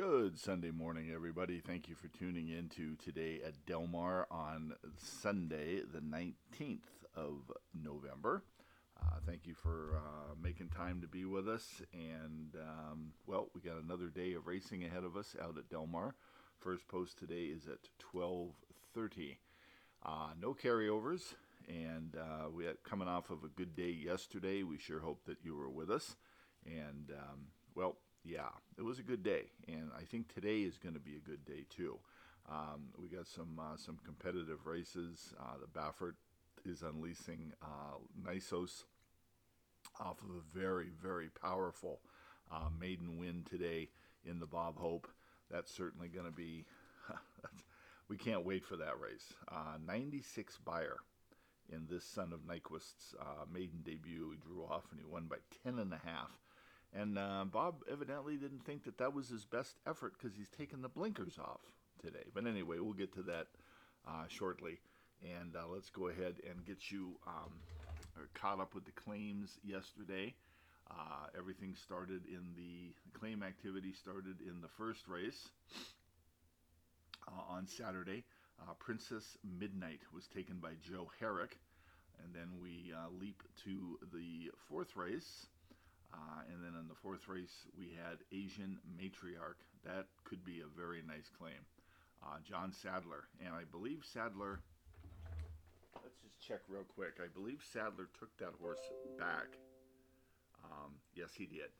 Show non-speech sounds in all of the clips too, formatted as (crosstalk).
Good Sunday morning, everybody. Thank you for tuning in to today at Del Mar on Sunday, the 19th of November. Uh, thank you for uh, making time to be with us. And, um, well, we got another day of racing ahead of us out at Del Mar. First post today is at 12.30. Uh, no carryovers. And uh, we had coming off of a good day yesterday. We sure hope that you were with us. And, um, well, yeah, it was a good day, and I think today is going to be a good day too. Um, we got some uh, some competitive races. Uh, the Baffert is unleashing uh, Nysos off of a very very powerful uh, maiden win today in the Bob Hope. That's certainly going to be. (laughs) we can't wait for that race. Uh, 96 Beyer in this son of Nyquist's uh, maiden debut. He drew off and he won by 10 and a half. And uh, Bob evidently didn't think that that was his best effort because he's taken the blinkers off today. But anyway, we'll get to that uh, shortly. And uh, let's go ahead and get you um, caught up with the claims yesterday. Uh, everything started in the, claim activity started in the first race uh, on Saturday. Uh, Princess Midnight was taken by Joe Herrick. And then we leap to the fourth race. Uh, and then in the fourth race, we had Asian Matriarch. That could be a very nice claim. Uh, John Sadler. And I believe Sadler, let's just check real quick. I believe Sadler took that horse back. Um, yes, he did.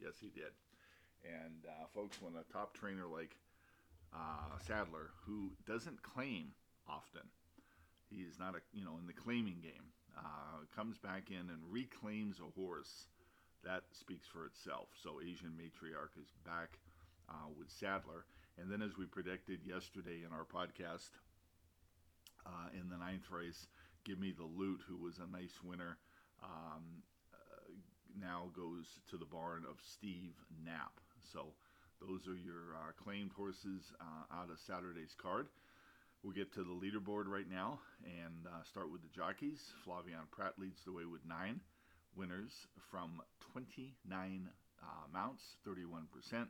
Yes, he did. And uh, folks, when a top trainer like uh, Sadler, who doesn't claim often, he's not a you know in the claiming game, uh, comes back in and reclaims a horse that speaks for itself. So Asian Matriarch is back uh, with Sadler. And then, as we predicted yesterday in our podcast, uh, in the ninth race, Give Me the Loot, who was a nice winner, um, uh, now goes to the barn of Steve Knapp. So those are your uh, claimed horses uh, out of Saturday's card. We'll get to the leaderboard right now and uh, start with the jockeys. Flavien Prat leads the way with nine winners from 29 uh, mounts, 31%.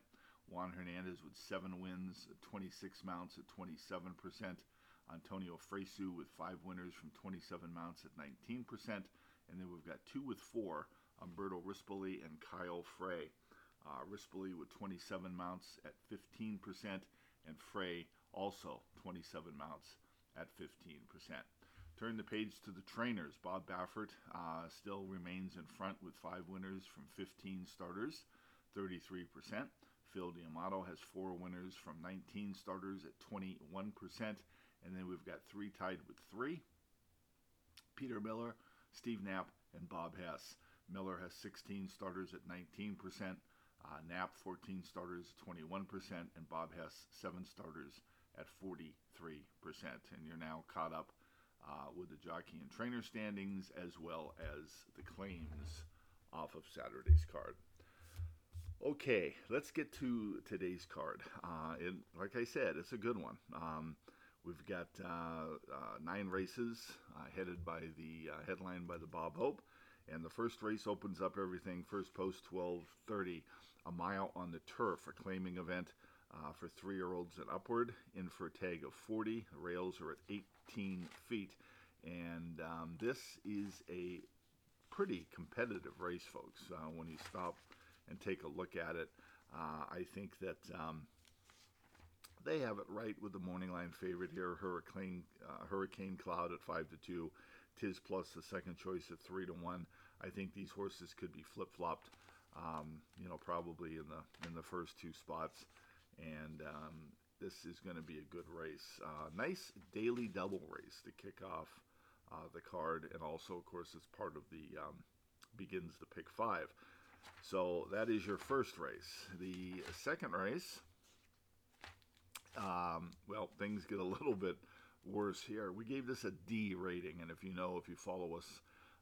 Juan Hernandez with seven wins, 26 mounts at 27%. Antonio Fresu with five winners from 27 mounts at 19%. And then we've got two with four, Umberto Rispoli and Kyle Frey. Uh, Rispoli with 27 mounts at 15%, and Frey also 27 mounts at 15%. Turn the page to the trainers. Bob Baffert uh, still remains in front with five winners from 15 starters, 33%. Phil D'Amato has four winners from 19 starters at 21%. And then we've got three tied with three Peter Miller, Steve Knapp, and Bob Hess. Miller has 16 starters at 19%, uh, Knapp 14 starters, 21%, and Bob Hess 7 starters at 43%. And you're now caught up uh, with the jockey and trainer standings as well as the claims off of Saturday's card. Okay, let's get to today's card. Uh, and like I said, it's a good one. Um, we've got uh, uh, nine races uh, headed by the uh, headline by the Bob Hope, and the first race opens up everything. First post 12:30, a mile on the turf, a claiming event uh, for three-year-olds and upward. In for a tag of 40. The rails are at 18 feet, and um, this is a pretty competitive race, folks. Uh, when you stop and take a look at it, uh, I think that. Um, they have it right with the morning line favorite here, Hurricane uh, Hurricane Cloud at five to two, Tiz Plus the second choice at three to one. I think these horses could be flip flopped, um, you know, probably in the in the first two spots and um, this is going to be a good race. Uh, nice daily double race to kick off uh, the card, and also, of course, it's part of the um, begins the pick five. So that is your first race. The second race, um, well, things get a (laughs) little bit worse here. We gave this a D rating, and if you know, if you follow us,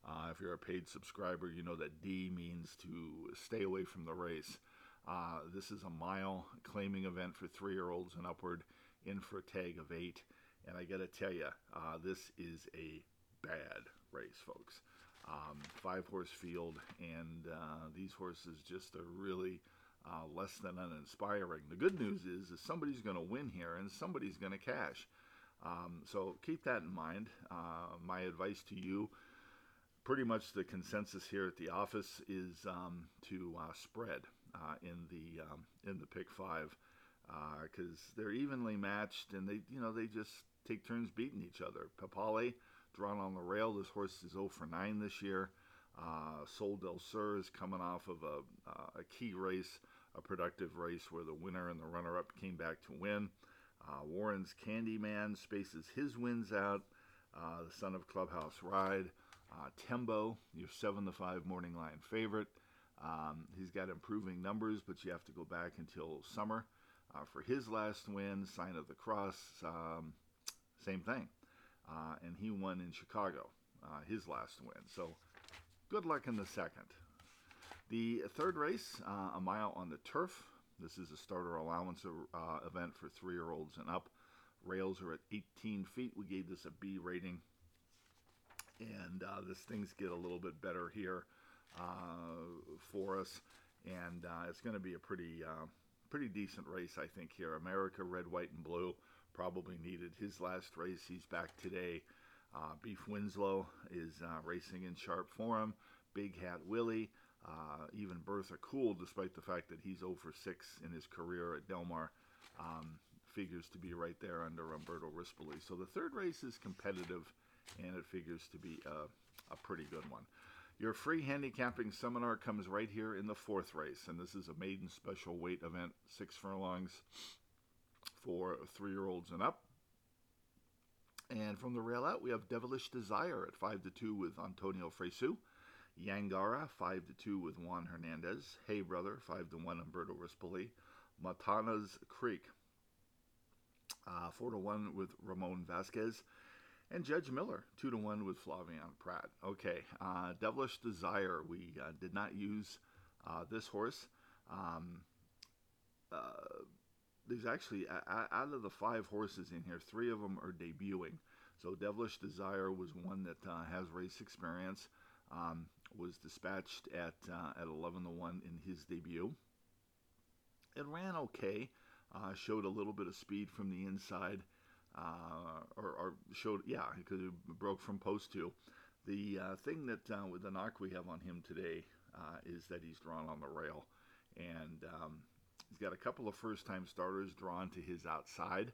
uh, if you're a paid subscriber, you know that D means to stay away from the race. Uh, this is a mile claiming event for three year olds and upward, in for a tag of eight. And I got to tell you, uh, this is a bad race, folks. Um, five horse field, and uh, these horses just are really uh, less than uninspiring. The good news is, is somebody's going to win here and somebody's going to cash. Um, so keep that in mind. Uh, my advice to you, pretty much the consensus here at the office is um, to uh, spread uh, in the um, in the pick five because uh, they're evenly matched and they you know they just take turns beating each other. Papale drawn on the rail. This horse is 0 for 9 this year. Uh, Sol del Sur is coming off of a, uh, a key race, a productive race where the winner and the runner up came back to win. Uh, Warren's Candyman spaces his wins out. Uh, the son of Clubhouse Ride. Uh, Tembo, your 7 to 5 morning line favorite. Um, he's got improving numbers, but you have to go back until summer. Uh, for his last win, Sign of the Cross, um, same thing. Uh, and he won in Chicago, uh, his last win. So good luck in the second. The third race, uh, a mile on the turf. This is a starter allowance uh, event for three year olds and up. Rails are at 18 feet. We gave this a B rating. And uh, this things get a little bit better here uh, for us. And it's going to be a pretty pretty decent race, I think, here. America, red, white, and blue probably needed his last race. He's back today. Uh, Beef Winslow is uh, racing in sharp form. Big Hat Willie, uh, even Bertha Cool, despite the fact that he's over 6 in his career at Del Mar, um, figures to be right there under Umberto Rispoli. So the third race is competitive, and it figures to be a, a pretty good one. Your free handicapping seminar comes right here in the fourth race, and this is a maiden special weight event, six furlongs, for three year olds and up. And from the rail out, we have Devilish Desire at 5 to 2 with Antonio Fresu. Yangara, 5 to 2 with Juan Hernandez. Hey Brother, 5 to 1 Umberto Rispoli. Matana's Creek, uh, 4 to 1 with Ramon Vazquez. And Judge Miller, 2 to 1 with Flavien Prat. Okay, uh, Devilish Desire, we uh, did not use uh, this horse. Um, uh, there's actually out of the five horses in here, three of them are debuting. So Devilish Desire was one that uh, has race experience. Um, was dispatched at uh, at 11 to one in his debut. It ran okay. Showed a little bit of speed from the inside, uh, or, or, showed yeah because it broke from post two. The uh, thing that uh, with the knock we have on him today is that he's drawn on the rail, and um, He's got a couple of first time starters drawn to his outside.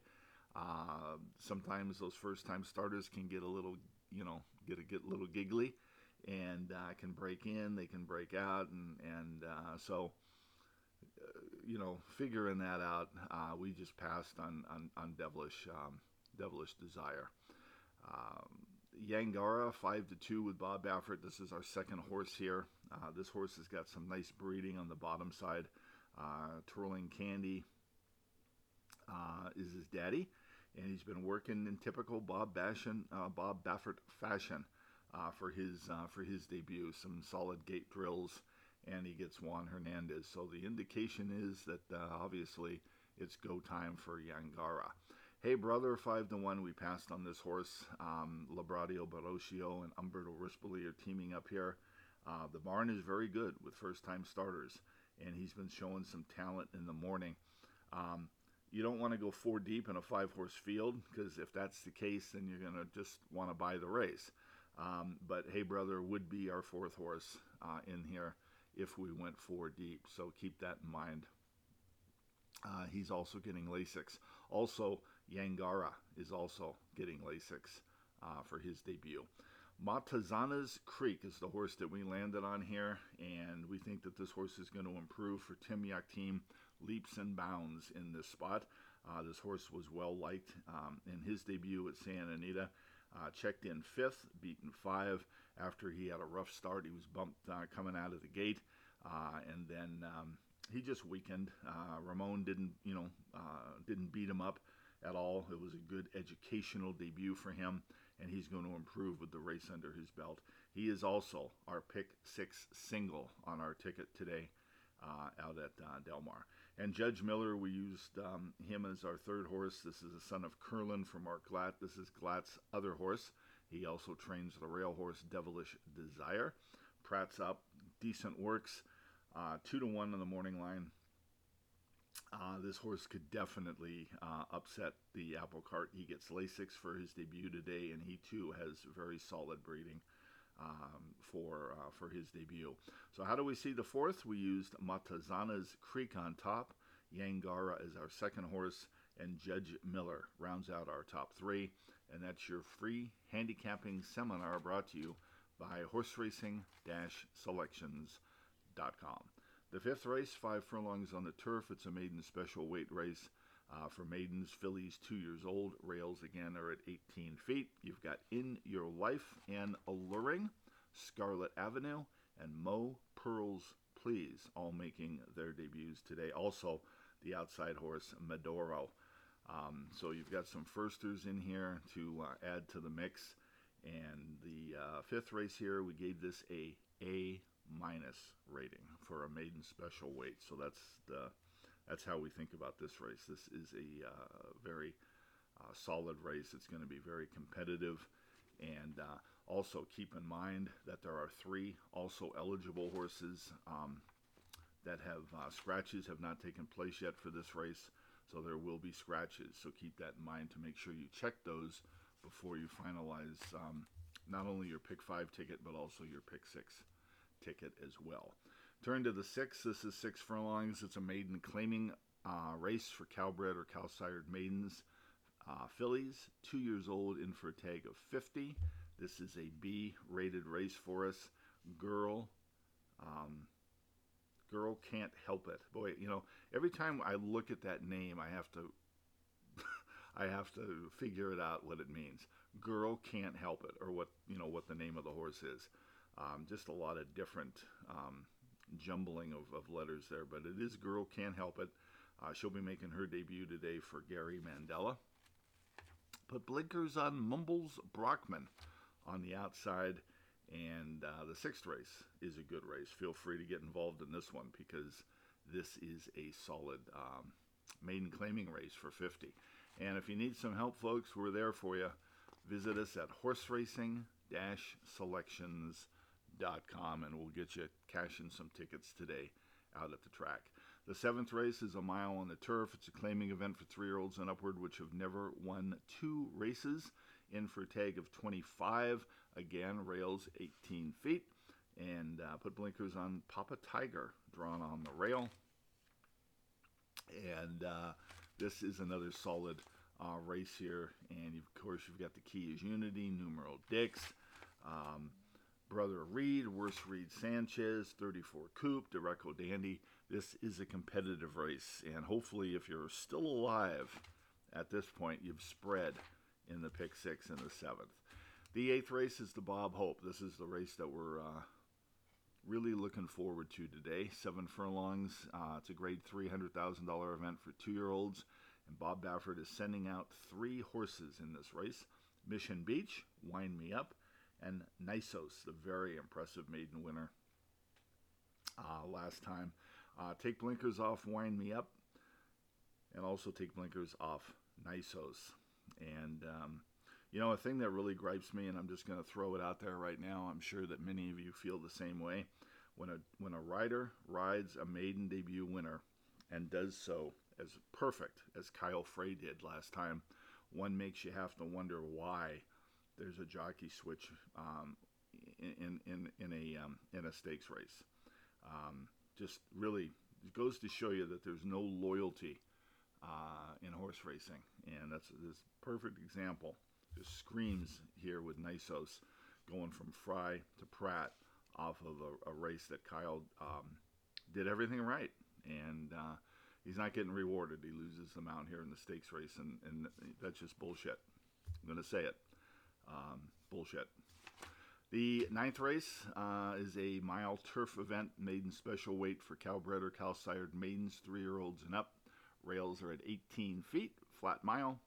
Uh, sometimes those first time starters can get a little, you know, get a get a little giggly, and uh, can break in. They can break out, and and uh, so, uh, you know, figuring that out, uh, we just passed on on, on devilish um, devilish desire. Um, Yangara five to two with Bob Baffert. This is our second horse here. Uh, this horse has got some nice breeding on the bottom side. Uh, Twirling Candy uh, is his daddy, and he's been working in typical Bob uh, Bob Baffert fashion uh, for his uh, for his debut. Some solid gate drills, and he gets Juan Hernandez. So the indication is that obviously it's go time for Yangara. Hey brother, five to one. We passed on this horse. Um, Librado Barocio and Umberto Rispoli are teaming up here. Uh, the barn is very good with first time starters and he's been showing some talent in the morning. Um, you don't want to go four deep in a five horse field because if that's the case, then you're going to just want to buy the race. Um, but Hey Brother would be our fourth horse uh, in here if we went four deep. So keep that in mind. Uh, he's also getting Lasix. Also, Yangara is also getting Lasix uh, for his debut. Matazana's Creek is the horse that we landed on here, and we think that this horse is going to improve for Tim Yakteen leaps and bounds in this spot. Uh, this horse was well liked um, in his debut at Santa Anita. Uh, checked in fifth, beaten five after he had a rough start. He was bumped uh, coming out of the gate, uh, and then um, he just weakened. Uh, Ramon didn't, you know, uh, didn't beat him up at all. It was a good educational debut for him and he's going to improve with the race under his belt. He is also our pick six single on our ticket today uh, out at uh, Del Mar. And Judge Miller, we used um, him as our third horse. This is a son of Curlin from Mark Glatt. This is Glatt's other horse. He also trains the rail horse Devilish Desire. Prat's up, decent works, uh, two to one on the morning line. Uh, this horse could definitely uh, upset the apple cart. He gets Lasix for his debut today, and he too has very solid breeding um, for uh, for his debut. So how do we see the fourth? We used Matazana's Creek on top. Yangara is our second horse, and Judge Miller rounds out our top three. And that's your free handicapping seminar brought to you by horseracing-selections.com. The fifth race, five furlongs on the turf. It's a maiden special weight race uh, for maidens, fillies, two years old. Rails again are at 18 feet. You've got In Your Life and Alluring, Scarlet Avenue, and Mo Pearls Please, all making their debuts today. Also, the outside horse Medoro. Um, so you've got some firsters in here to uh, add to the mix. And the uh, fifth race here, we gave this a A minus rating for a maiden special weight. So that's the that's how we think about this race. This is a uh, very uh, solid race. It's going to be very competitive, and uh, also keep in mind that there are three also eligible horses um, that have uh, scratches have not taken place yet for this race. So there will be scratches. So keep that in mind to make sure you check those before you finalize um, not only your pick five ticket but also your pick six ticket as well. Turn to the six. This is six furlongs. It's a maiden claiming uh, race for Cal-bred or cow sired maidens. Uh, fillies, two years old, in for a tag of 50. This is a B rated race for us. Girl, um, girl can't help it. Boy, you know, every time I look at that name, I have to. (laughs) I have to figure it out what it means. Girl can't help it, or what you know what the name of the horse is. Um, just a lot of different um, jumbling of, of, letters there, but it is Girl Can't Help It. Uh, she'll be making her debut today for Gary Mandella. Put blinkers on Mumbles Brockman on the outside, and uh, the sixth race is a good race. Feel free to get involved in this one because this is a solid um, maiden claiming race for 50. And if you need some help, folks, we're there for you. Visit us at horse racing selections.com com, and we'll get you cashing some tickets today out at the track. The seventh race is a mile on the turf. It's a claiming event for three year olds and upward, which have never won two races. In for a tag of 25. Again, rails 18 feet. And uh, put blinkers on Papa Tiger, drawn on the rail. And uh, this is another solid uh, race here. And of course, you've got the key is unity, numeral Dix. Um, Brother Reed, worse Reed Sanchez, 34 Coupe, Dereco Dandy. This is a competitive race, and hopefully, if you're still alive at this point, you've spread in the pick six and the seventh. The eighth race is the Bob Hope. This is the race that we're uh, really looking forward to today. Seven furlongs. Uh, it's a grade $300,000 event for two year olds, and Bob Baffert is sending out three horses in this race Mission Beach, Wind Me Up, and Nysos, the very impressive maiden winner uh, last time. Uh, take blinkers off, wind me up, and also take blinkers off Nysos. And, um, you know, a thing that really gripes me, and I'm just going to throw it out there right now, I'm sure that many of you feel the same way. When a, when a rider rides a maiden debut winner and does so as perfect as Kyle Frey did last time, one makes you have to wonder why there's a jockey switch um, in in in a um, in a stakes race. Um, just really goes to show you that there's no loyalty uh, in horse racing, and that's this perfect example. Just screams here with Nysos going from Frey to Prat off of a, a race that Kyle um, did everything right, and uh, he's not getting rewarded. He loses the mount here in the stakes race, and, and that's just bullshit. I'm going to say it. Um, bullshit. The ninth race uh, is a mile turf event, maiden special weight for Cal-bred or Cal-sired maidens, three year olds and up. Rails are at 18 feet, flat mile.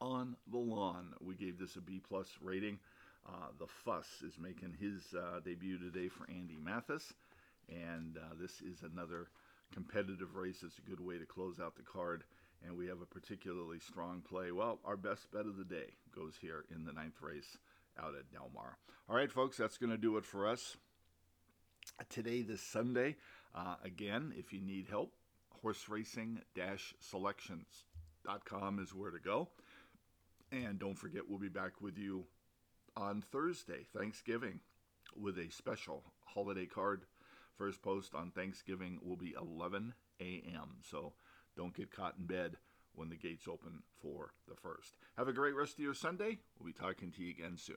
On the lawn, we gave this a B plus rating. Uh, the Fuss is making his uh, debut today for Andy Mathis, and uh, this is another competitive race. It's a good way to close out the card and we have a particularly strong play. Well, our best bet of the day goes here in the ninth race out at Del Mar. All right, folks, that's going to do it for us today, this Sunday. Uh, again, if you need help, horseracing selections.com is where to go. And don't forget, we'll be back with you on Thursday, Thanksgiving, with a special holiday card. First post on Thanksgiving will be 11 a.m. So don't get caught in bed when the gates open for the first. Have a great rest of your Sunday. We'll be talking to you again soon.